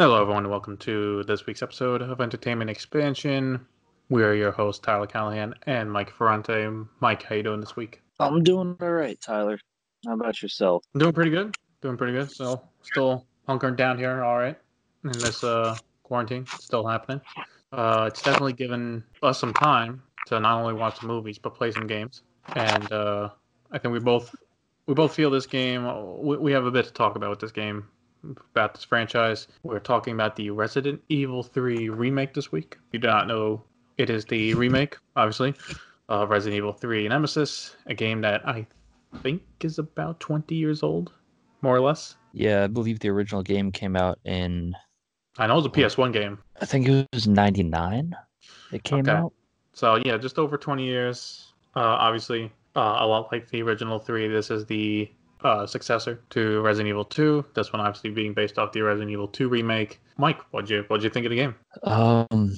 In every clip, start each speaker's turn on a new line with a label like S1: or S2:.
S1: Hello, everyone, and welcome to this week's episode of Entertainment Expansion. We are your hosts, Tyler Callahan and Mike Ferrante. Mike, how you doing this week?
S2: I'm doing all right, Tyler. How about yourself?
S1: I'm doing pretty good. Doing pretty good. So, still hunkering down here, all right, in this uh, quarantine. Still happening. Uh, it's definitely given us some time to not only watch the movies but play some games. And uh, I think we both we both feel this game. We, we have a bit to talk about with this game about this franchise. We're talking about the Resident Evil 3 remake this week. If you do not know, it is the remake, obviously, of Resident Evil 3 Nemesis, a game that I think is about 20 years old, more or less.
S2: Yeah, I believe the original game came out in.
S1: I know it was a PS1 game.
S2: I think it was 99. It came
S1: Okay.
S2: out.
S1: So, yeah, just over 20 years. Uh, obviously, uh, a lot like the original 3, this is the uh, successor to Resident Evil 2. This one obviously being based off the Resident Evil 2 remake. Mike, what'd you what'd you think of the game?
S2: Um,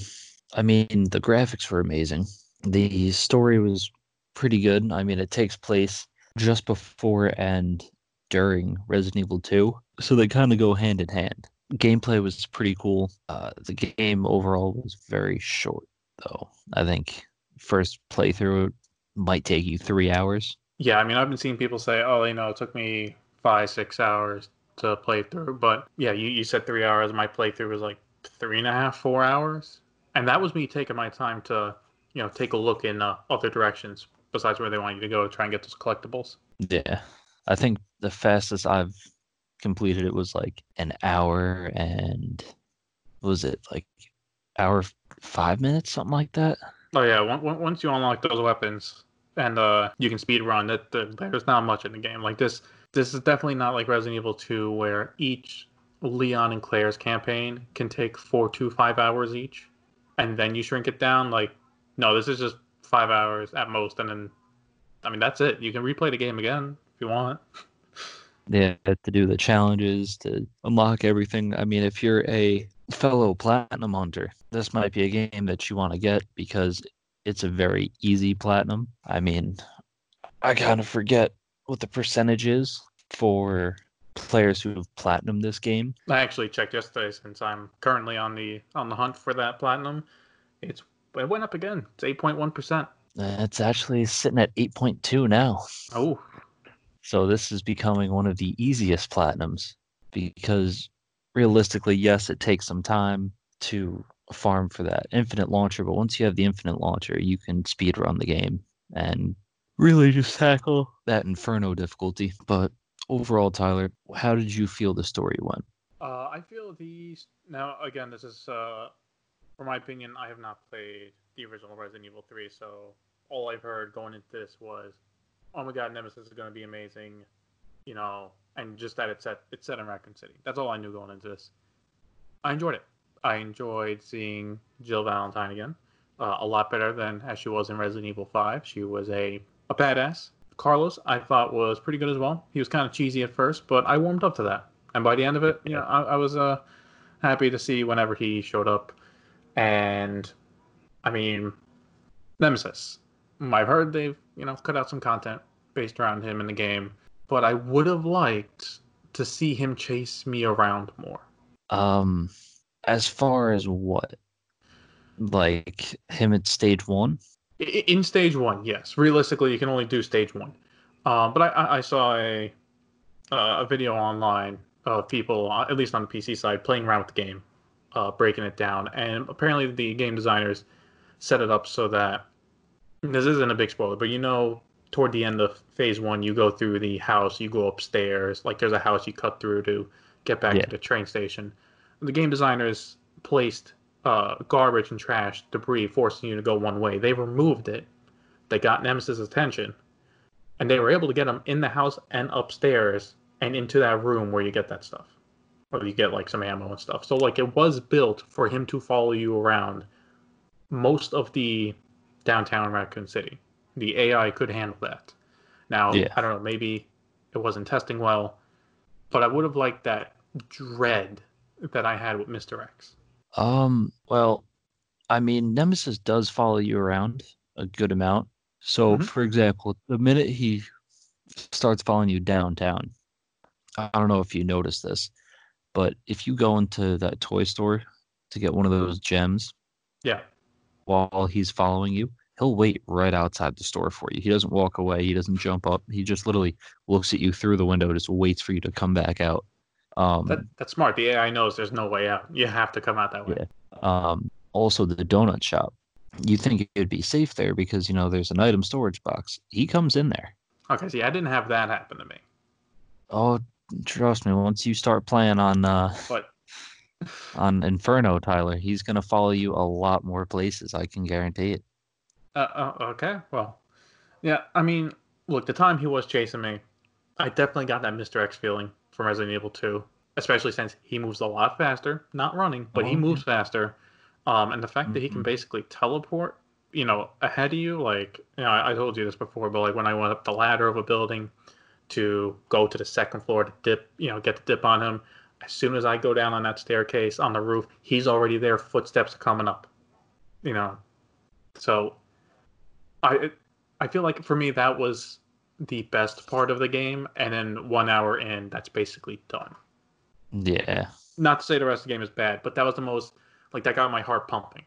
S2: I mean, the graphics were amazing. The story was pretty good. I mean, it takes place just before and during Resident Evil 2, so they kind of go hand in hand. Gameplay was pretty cool. Uh, the game overall was very short, though. I think first playthrough might take you three hours.
S1: Yeah, I mean, I've been seeing people say, "Oh, you know, it took me five, six hours to play through." But yeah, you, you said three hours. My playthrough was like three and a half, four hours, and that was me taking my time to, you know, take a look in uh, other directions besides where they want you to go to try and get those collectibles.
S2: Yeah. I think the fastest I've completed it was like an hour and what was it like hour five minutes, something like that?
S1: Oh yeah, on- on- once you unlock those weapons and uh, you can speed run, that there's not much in the game. Like this, this is definitely not like Resident Evil 2, where each Leon and Claire's campaign can take four to five hours each, and then you shrink it down. Like, no, this is just five hours at most, and then, I mean, that's it. You can replay the game again if you want.
S2: Yeah, to do the challenges, to unlock everything. I mean, if you're a fellow platinum hunter, this might be a game that you want to get because it's a very easy platinum. I mean, I kind of forget what the percentage is for players who have platinum this game.
S1: I actually checked yesterday since I'm currently on the on the hunt for that platinum. It's it went up again. It's eight point one percent.
S2: It's actually sitting at 8.2 now.
S1: Oh,
S2: So this is becoming one of the easiest platinums because realistically, yes, it takes some time to farm for that infinite launcher, but once you have the infinite launcher, you can speed run the game and really just tackle that inferno difficulty. But overall, Tyler, how did you feel the story went?
S1: Uh, I feel these now. Again, this is, uh, for my opinion, I have not played the original Resident Evil 3, so all I've heard going into this was, "Oh my God, Nemesis is going to be amazing," you know, and just that it's set it's set in Raccoon City. That's all I knew going into this. I enjoyed it. I enjoyed seeing Jill Valentine again, uh, a lot better than as she was in Resident Evil 5. She was a a badass. Carlos, I thought was pretty good as well. He was kind of cheesy at first, but I warmed up to that and by the end of it, you know, I, I was uh, happy to see whenever he showed up. And I mean, Nemesis. I've heard they've you know cut out some content based around him in the game, but I would have liked to see him chase me around more.
S2: Um, as far as what, like him at stage one?
S1: In stage one, yes. Realistically, you can only do stage one. Um, but I, I, I saw a uh, a video online of people, uh, at least on the PC side, playing around with the game, uh, breaking it down, and apparently the game designers set it up so that this isn't a big spoiler, but you know, toward the end of phase one, you go through the house, you go upstairs, like there's a house you cut through to get back
S2: Yeah.
S1: to the train station. The game designers placed uh, garbage and trash, debris, forcing you to go one way. They removed it. They got Nemesis' attention, and they were able to get him in the house and upstairs and into that room where you get that stuff, or you get like some ammo and stuff. So like it was built for him to follow you around most of the downtown Raccoon City. The AI could handle that. Now
S2: Yeah.
S1: I don't know, maybe it wasn't testing well, but I would have liked that dread that I had with Mr. X.
S2: Um, well, I mean, Nemesis does follow you around a good amount. So,
S1: Mhm.
S2: for example, the minute he starts following you downtown, I don't know if you noticed this, but if you go into that toy store to get one of those gems
S1: Yeah.
S2: while he's following you, he'll wait right outside the store for you. He doesn't walk away. He doesn't jump up. He just literally looks at you through the window, just waits for you to come back out. Um,
S1: That that's smart. The AI knows there's no way out. You have to come out that way.
S2: Yeah. um, also, the donut shop. You think it'd be safe there because you know there's an item storage box. He comes in there.
S1: Okay, see, I didn't have that happen to me.
S2: Oh, trust me. Once you start playing on uh,
S1: But
S2: on Inferno, Tyler, he's gonna follow you a lot more places. I can guarantee it.
S1: uh, uh, okay, well, yeah. I mean, look, the time he was chasing me, I definitely got that Mr. X feeling from Resident Evil 2, especially since he moves a lot faster. Not running, but he
S2: Oh,
S1: moves faster. Um, and the fact that he can
S2: Mhm.
S1: basically teleport, you know, ahead of you, like, you know, I, I told you this before, but like when I went up the ladder of a building to go to the second floor to dip, you know, get the dip on him. As soon as I go down on that staircase on the roof, he's already there. Footsteps are coming up. You know, so I I feel like for me that was the best part of the game, and then one hour in, that's basically done.
S2: Yeah,
S1: Not to say the rest of the game is bad, but that was the most like that got my heart pumping,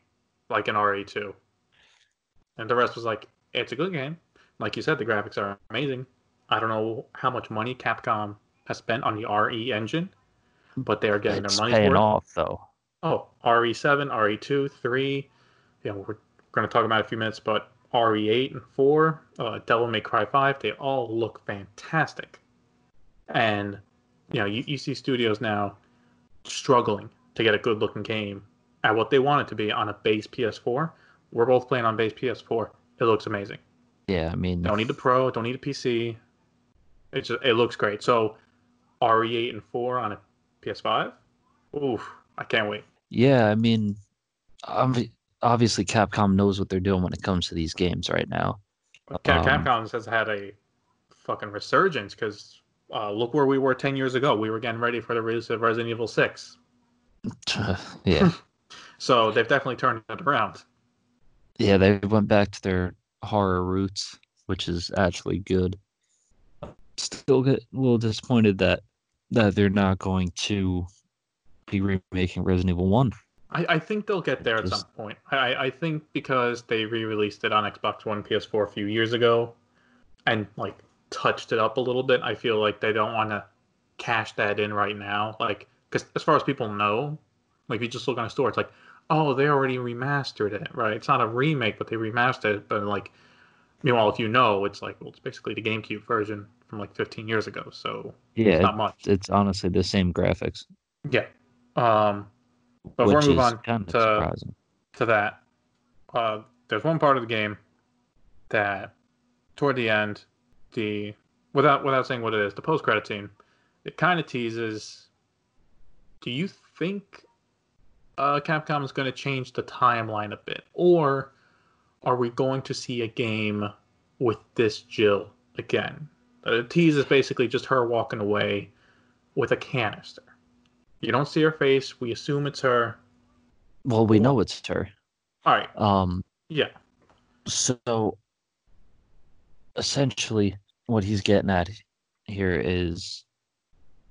S1: like in RE2. And the rest was like, it's a good game. Like you said, the graphics are amazing. I don't know how much money Capcom has spent on the RE engine, but they are getting
S2: it's
S1: their money's
S2: paying
S1: worth.
S2: off though.
S1: Oh, RE7, RE2, 3. Yeah, we're going to talk about a few minutes, but RE8 and 4, uh, Devil May Cry 5, they all look fantastic. And, you know, you, you see studios now struggling to get a good looking game at what they want it to be on a base PS4. We're both playing on base PS4. It looks amazing.
S2: Yeah, I mean,
S1: Don't need a Pro, don't need a PC. It just it looks great. So RE8 and 4 on a PS5? Oof, I can't wait.
S2: yeah, I mean, obvi- obviously Capcom knows what they're doing when it comes to these games right now. Um,
S1: Capcom has had a fucking resurgence because uh, look where we were 10 years ago. We were getting ready for the release of Resident Evil 6.
S2: yeah,
S1: So they've definitely turned it around.
S2: yeah, they went back to their horror roots, which is actually good. Still get a little disappointed that that they're not going to be remaking Resident Evil One.
S1: I, I think they'll get there at some point. I, I think because they re-released it on Xbox One, PS4 a few years ago, and like touched it up a little bit. I feel like they don't want to cash that in right now. Like, because as far as people know, like if you just look on a store, it's like, oh, they already remastered it, right? It's not a remake, but they remastered it. But like, meanwhile, if you know, it's like, well, it's basically the GameCube version from like 15 years ago. So
S2: Yeah,
S1: it's not much.
S2: it's honestly the same graphics,
S1: Yeah. Um, but we're move on
S2: kind of
S1: to
S2: surprising.
S1: to that, uh, there's one part of the game that toward the end, the without without saying what it is, the post credit scene, it kind of teases. Do you think uh, Capcom is going to change the timeline a bit, or are we going to see a game with this Jill again? The tease is basically just her walking away with a canister. You don't see her face. We assume it's her.
S2: Well, we know it's her.
S1: All right.
S2: Um,
S1: Yeah.
S2: so essentially, what he's getting at here is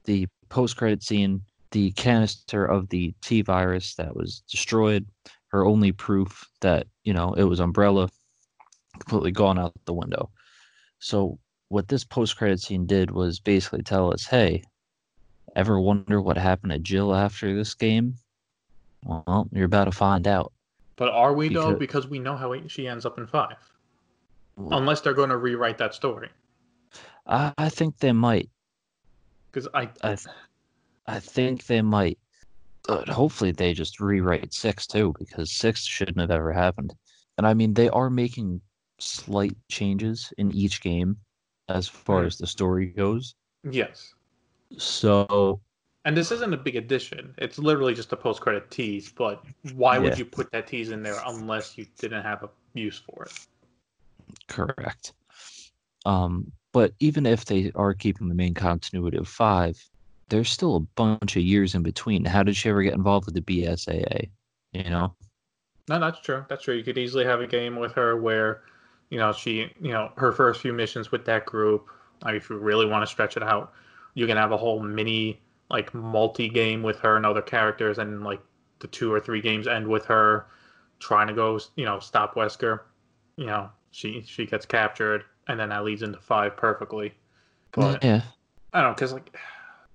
S2: the post-credit scene, the canister of the T virus that was destroyed, her only proof that you know it was Umbrella, completely gone out the window. So what this post-credit scene did was basically tell us, hey, ever wonder what happened to Jill after this game? Well, you're about to find out.
S1: But are we though?
S2: Because-
S1: Because we know how she ends up in five. Unless they're going to rewrite that story.
S2: I, I think they might.
S1: Because I,
S2: I, th- I think they might. But hopefully, they just rewrite six too, because six shouldn't have ever happened. And I mean, they are making slight changes in each game as far
S1: Mhm.
S2: as the story goes.
S1: yes.
S2: So
S1: And this isn't a big addition. It's literally just a post-credit tease. But why would you put that tease in there unless you didn't have a use for it?
S2: correct. Um, but even if they are keeping the main continuity of five, there's still a bunch of years in between. How did she ever get involved with the BSAA? You know?
S1: No, that's true. That's true. You could easily have a game with her where, you know, she, you know, her first few missions with that group. I mean, if you really want to stretch it out, you can have a whole mini like multi-game with her and other characters, and like the two or three games end with her trying to go, you know, stop Wesker. You know, she she gets captured, and then that leads into five perfectly. But
S2: yeah,
S1: I don't know, because like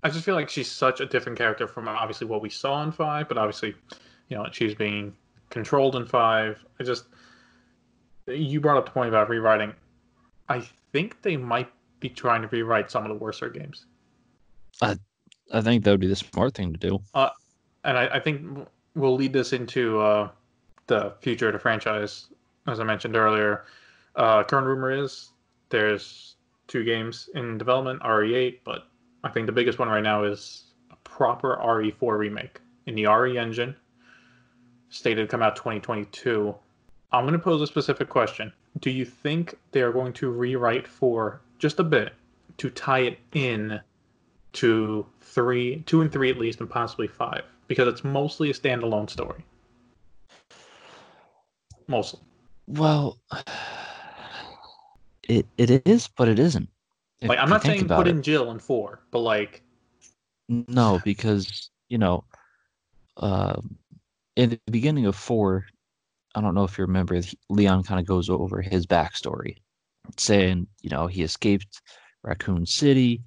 S1: I just feel like she's such a different character from obviously what we saw in five, but obviously, you know, she's being controlled in five. I just you brought up the point about rewriting. I think they might be trying to rewrite some of the worser games.
S2: I I think that would be the smart thing to do.
S1: Uh, and I, I think we'll lead this into uh, the future of the franchise, as I mentioned earlier. Uh, current rumor is there's two games in development, RE8, but I think the biggest one right now is a proper RE4 remake in the RE engine, stated to come out 2022. I'm going to pose a specific question. Do you think they are going to rewrite for just a bit to tie it in to three, two and three at least, and possibly five? Because it's mostly a standalone story. Mostly.
S2: Well, it it is, but it isn't. If
S1: Like I'm not saying put
S2: it.
S1: in Jill in four, but like
S2: No, because you know, um, in the beginning of four, I don't know if you remember, Leon kind of goes over his backstory, saying you know he escaped Raccoon City,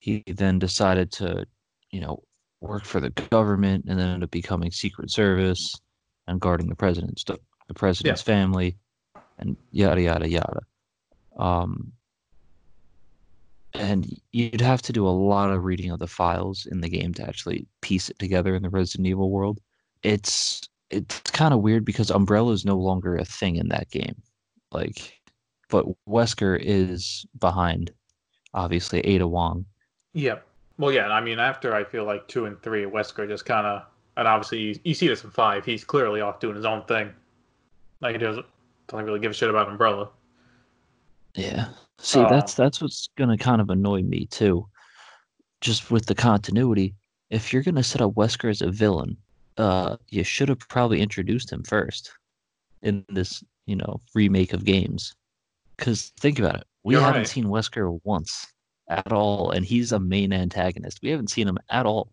S2: he then decided to, you know, work for the government, and then ended up becoming Secret Service and guarding the president's the president's family, and yada yada yada. Um, and you'd have to do a lot of reading of the files in the game to actually piece it together in the Resident Evil world. It's it's kind of weird because Umbrella is no longer a thing in that game. Like, but Wesker is behind, obviously Ada Wong.
S1: Yeah. Well, yeah. I mean, after I feel like two and three, Wesker just kind of, and obviously you, see this in five. He's clearly off doing his own thing. Like he doesn't doesn't really give a shit about Umbrella.
S2: Yeah. See, that's that's what's gonna kind of annoy me too. Just with the continuity, if you're gonna set up Wesker as a villain, uh, you should have probably introduced him first in this, you know, remake of games. Because think about it, we haven't
S1: right.
S2: seen Wesker once at all, and he's a main antagonist. We haven't seen him at all.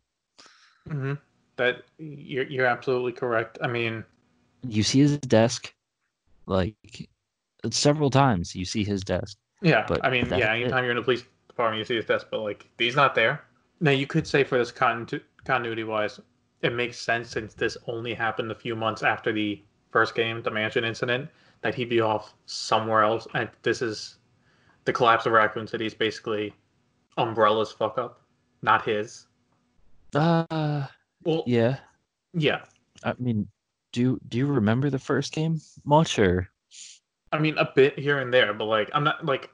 S1: Mm-hmm. That you're you're absolutely correct. I mean,
S2: You see his desk, like several times. You see his desk.
S1: yeah.
S2: But
S1: I mean, yeah.
S2: it.
S1: Anytime you're in a police department, you see his desk, but like he's not there. Now you could say for this continu- continuity wise, it makes sense since this only happened a few months after the first game, the mansion incident, that he'd be off somewhere else, and this is the collapse of Raccoon City is basically Umbrella's fuck up, not his.
S2: Uh,
S1: Well, yeah.
S2: yeah. I mean, do do you remember the first game much or?
S1: I mean, a bit here and there, but like, I'm not like,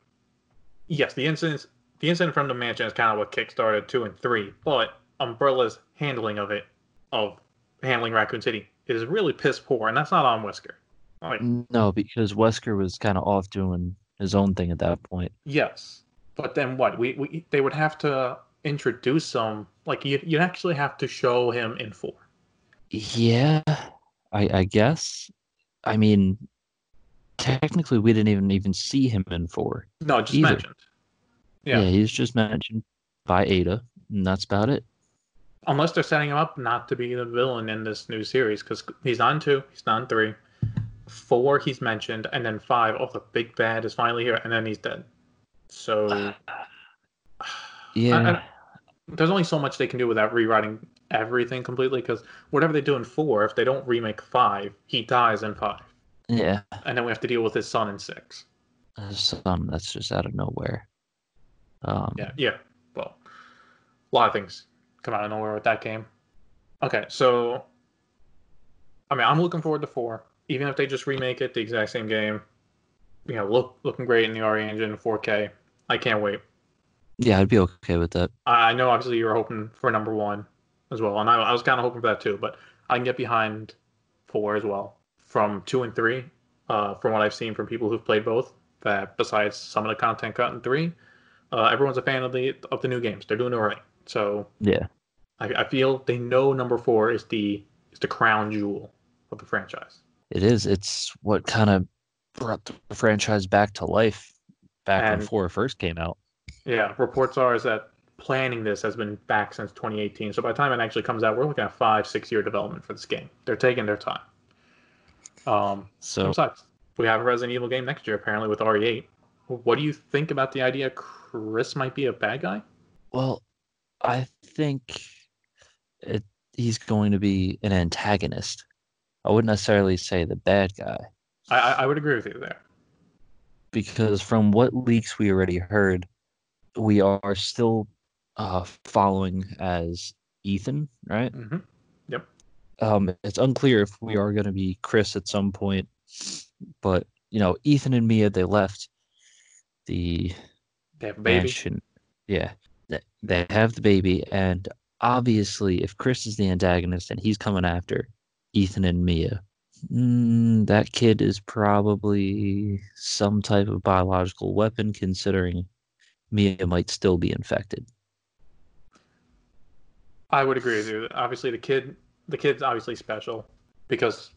S1: yes, the incident the incident from the mansion is kind of what kickstarted two and three, but Umbrella's handling of it, of handling Raccoon City, is really piss poor, and that's not on Wesker. Like,
S2: No, because Wesker was kind of off doing his own thing at that point.
S1: yes, but then what? We, we they would have to introduce him, like you you actually have to show him in four.
S2: Yeah, I I guess. I mean, technically, we didn't even even see him in four.
S1: No, just
S2: Either.
S1: mentioned. Yeah.
S2: Yeah, he's just mentioned by Ada, and that's about it.
S1: Unless they're setting him up not to be the villain in this new series, because he's on two, he's not on three. Four, he's mentioned, and then five, oh, the big bad is finally here, and then he's dead. So
S2: Yeah,
S1: there's only so much they can do without rewriting everything completely, because whatever they do in four, if they don't remake five, he dies in five.
S2: yeah.
S1: And then we have to deal with his son in six.
S2: Son, that's just out of nowhere. Um,
S1: Yeah, yeah. Well, a lot of things come out of nowhere with that game. Okay, so I mean, I'm looking forward to four. Even if they just remake it the exact same game, you know, look looking great in the RE engine, 4K. I can't wait.
S2: yeah, I'd be okay with that.
S1: I know obviously you were hoping for number one as well, and I, I was kind of hoping for that too. But I can get behind four as well. From two and three, uh, from what I've seen from people who've played both, that besides some of the content cut in three, uh, everyone's a fan of the of the new games. They're doing it right. So
S2: Yeah,
S1: I, I feel they know number four is the is the crown jewel of the franchise.
S2: it is. It's what kind of brought the franchise back to life back when
S1: And-
S2: four first came out.
S1: Yeah, reports are is that planning this has been back since 2018. So by the time it actually comes out, we're looking at five, six year development for this game. They're taking their time. Um,
S2: So
S1: besides, we have a Resident Evil game next year apparently with RE8. What do you think about the idea Chris might be a bad guy?
S2: well, I think it, he's going to be an antagonist. I wouldn't necessarily say the bad guy.
S1: I, I, I would agree with you there.
S2: Because from what leaks we already heard, we are still uh, following as Ethan, right?
S1: hmm
S2: Um, it's unclear if we are going to be Chris at some point, but you know, Ethan and Mia they left the
S1: They have a baby.
S2: mansion. Yeah, they have the baby, and obviously, if Chris is the antagonist and he's coming after Ethan and Mia, mm, that kid is probably some type of biological weapon, considering Mia might still be infected.
S1: I would agree with you. Obviously, the kid, the kid's obviously special because,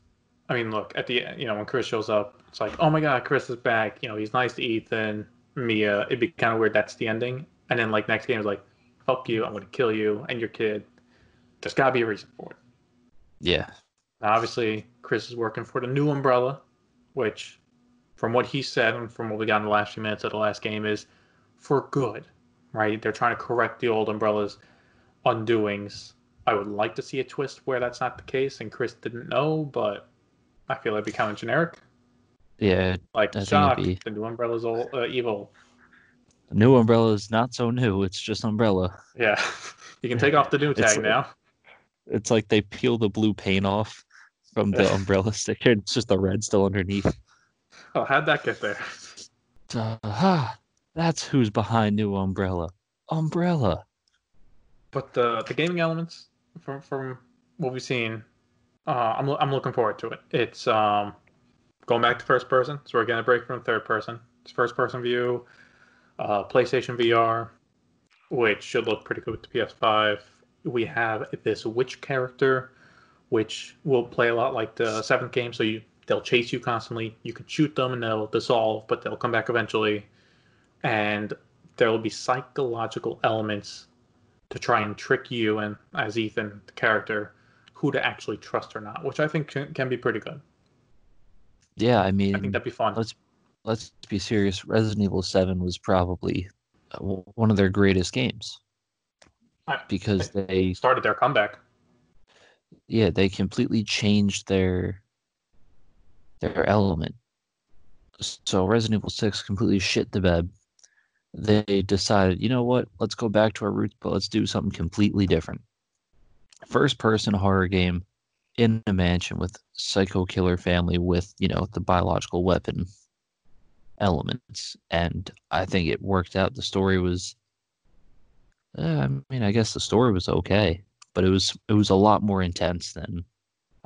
S1: I mean, look at the you know when Chris shows up, it's like, oh my god, Chris is back. You know, he's nice to Ethan, Mia. It'd be kind of weird. That's the ending, and then like next game is like, fuck you, I'm gonna kill you and your kid. There's gotta be a reason for it.
S2: Yeah,
S1: Now, obviously, Chris is working for the new umbrella, which, from what he said and from what we got in the last few minutes of the last game, is for good, right? They're trying to correct the old umbrella's undoings. I would like to see a twist where that's not the case and Chris didn't know, but I feel it'd be kind of generic.
S2: yeah.
S1: Like, shock,
S2: be-
S1: the new umbrella's all, uh, evil.
S2: New umbrella is not so new. It's just umbrella.
S1: Yeah. you can take off the new
S2: It's
S1: tag
S2: like-
S1: now.
S2: It's like they peel the blue paint off from the umbrella sticker. It's just the red still underneath.
S1: Oh, how'd that get there?
S2: Ah, that's who's behind New Umbrella. Umbrella.
S1: But the the gaming elements from from what we've seen, uh, I'm I'm looking forward to it. It's um going back to first person, so we're getting a break from third person. It's first person view, uh, PlayStation VR, which should look pretty good with the PS5. We have this witch character, which will play a lot like the seventh game. So you they'll chase you constantly. You can shoot them and they'll dissolve, but they'll come back eventually. And there will be psychological elements to try and trick you and as Ethan, the character, who to actually trust or not, which I think can, can be pretty good.
S2: Yeah, I mean,
S1: I think that'd be fun.
S2: let's let's be serious. Resident Evil Seven was probably uh, one of their greatest games
S1: I-
S2: because they,
S1: Started their comeback.
S2: Yeah, they completely changed their their element. So Resident Evil Six completely shit the bed. They decided, you know what? Let's go back to our roots, but let's do something completely different. First person horror game in a mansion with psycho killer family with, you know, the biological weapon elements. And I think it worked out. The story was uh, I mean, I guess the story was okay, but it was it was a lot more intense than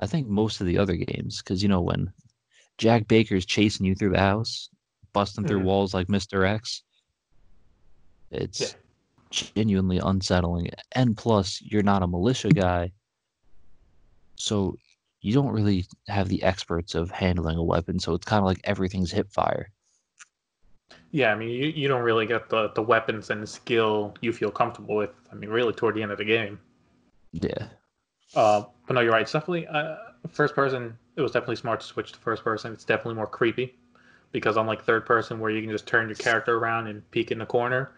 S2: I think most of the other games because you know when Jack Baker's chasing you through the house, busting through
S1: Mhm.
S2: walls like Mr. X, it's
S1: Yeah.
S2: genuinely unsettling. And plus, you're not a militia guy, so you don't really have the experts of handling a weapon. So it's kind of like everything's hip fire.
S1: Yeah, I mean, you, you don't really get the, the weapons and the skill you feel comfortable with. I mean, really, toward the end of the game.
S2: Yeah,
S1: Uh, but no, you're right. It's definitely uh, first person. It was definitely smart to switch to first person. It's definitely more creepy because unlike third person, where you can just turn your character around and peek in the corner,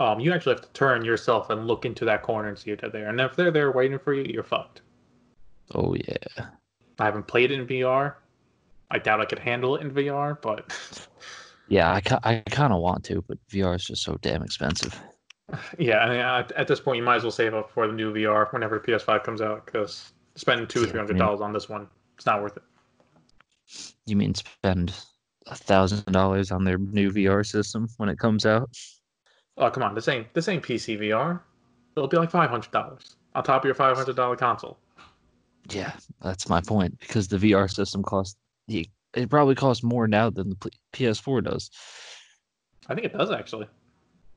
S1: um, you actually have to turn yourself and look into that corner and see if they're there. And if they're there waiting for you, you're fucked.
S2: oh yeah.
S1: I haven't played it in VR. I doubt I could handle it in VR, but
S2: Yeah, I, ki- I kind of want to, but VR is just so damn expensive.
S1: yeah, I mean, at, at this point, you might as well save up for the new VR whenever PS5 comes out because spending two or three hundred dollars on this one, it's not worth it.
S2: You mean spend a thousand dollars on their new VR system when it comes out?
S1: Oh come on, this ain't this ain't PC VR. It'll be like five hundred dollars on top of your five hundred dollar console.
S2: Yeah, that's my point. Because the VR system costs it probably costs more now than the PS4 does.
S1: I think it does actually.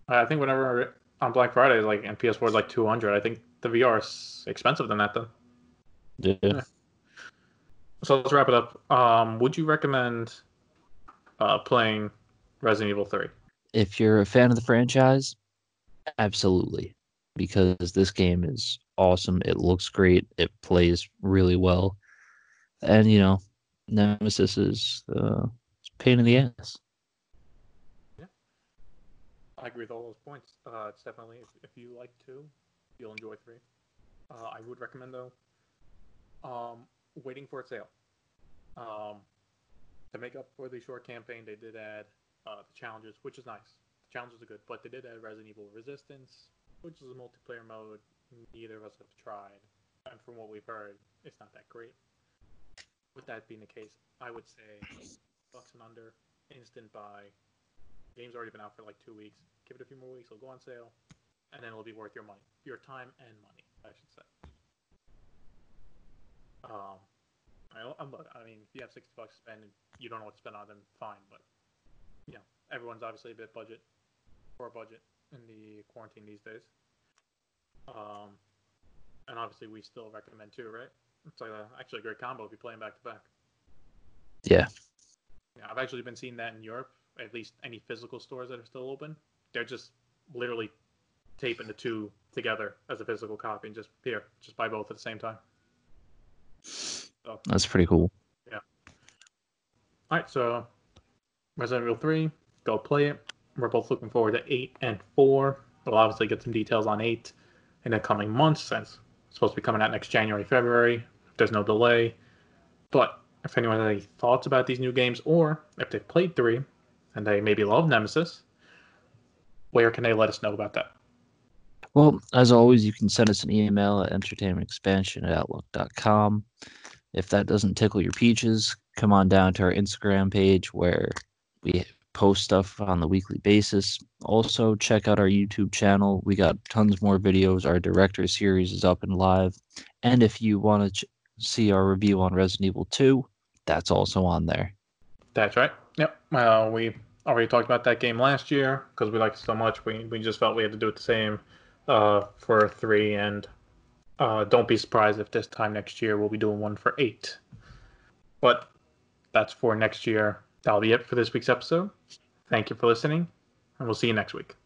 S1: I think whenever on Black Friday, like and PS4 is like two hundred. I think the VR is expensive than that though.
S2: Yeah.
S1: Yeah. So let's wrap it up. Um, would you recommend uh, playing Resident Evil Three?
S2: If you're a fan of the franchise, absolutely. because this game is awesome. It looks great. It plays really well, and you know, Nemesis is uh, pain in the ass.
S1: I agree with all those points. Uh, it's definitely if, if you like two, you'll enjoy three. Uh, I would recommend though, um, waiting for its sale. Um, to make up for the short campaign, they did add uh, the challenges, which is nice. The challenges are good, but they did add Resident Evil Resistance, which is a multiplayer mode neither of us have tried, and from what we've heard, it's not that great. With that being the case, I would say bucks and under, instant buy. Game's already been out for like two weeks. Give it a few more weeks, it'll go on sale, and then it'll be worth your money, your time and money, I should say. Um, I, I'm, I mean, if you have sixty bucks to spend and you don't know what to spend on them, fine. But you know, everyone's obviously a bit budget, for a budget in the quarantine these days. Um, and obviously we still recommend too, right? It's like a, actually a great combo if you're playing back to back.
S2: Yeah.
S1: Yeah, I've actually been seeing that in Europe. At least any physical stores that are still open, they're just literally taping the two together as a physical copy and just here, just buy both at the same time.
S2: So, That's pretty cool.
S1: Yeah. All right, so Resident Evil 3, go play it. We're both looking forward to 8 and 4. We'll obviously get some details on 8 in the coming months since it's supposed to be coming out next January, February. There's no delay. But if anyone has any thoughts about these new games or if they've played 3 and they maybe love Nemesis, where can they let us know about that?
S2: Well, as always, you can send us an email at entertainmentexpansion at outlook.com. If that doesn't tickle your peaches, come on down to our Instagram page where we post stuff on the weekly basis. Also, check out our YouTube channel. We got tons more videos. Our director series is up and live. And if you want to ch- see our review on Resident Evil 2, that's also on there.
S1: That's right. Yep. Uh, we already talked about that game last year because we liked it so much. We, we just felt we had to do it the same uh, for 3. And uh, don't be surprised if this time next year we'll be doing one for 8. But that's for next year that'll be it for this week's episode. Thank you for listening, and we'll see you next week.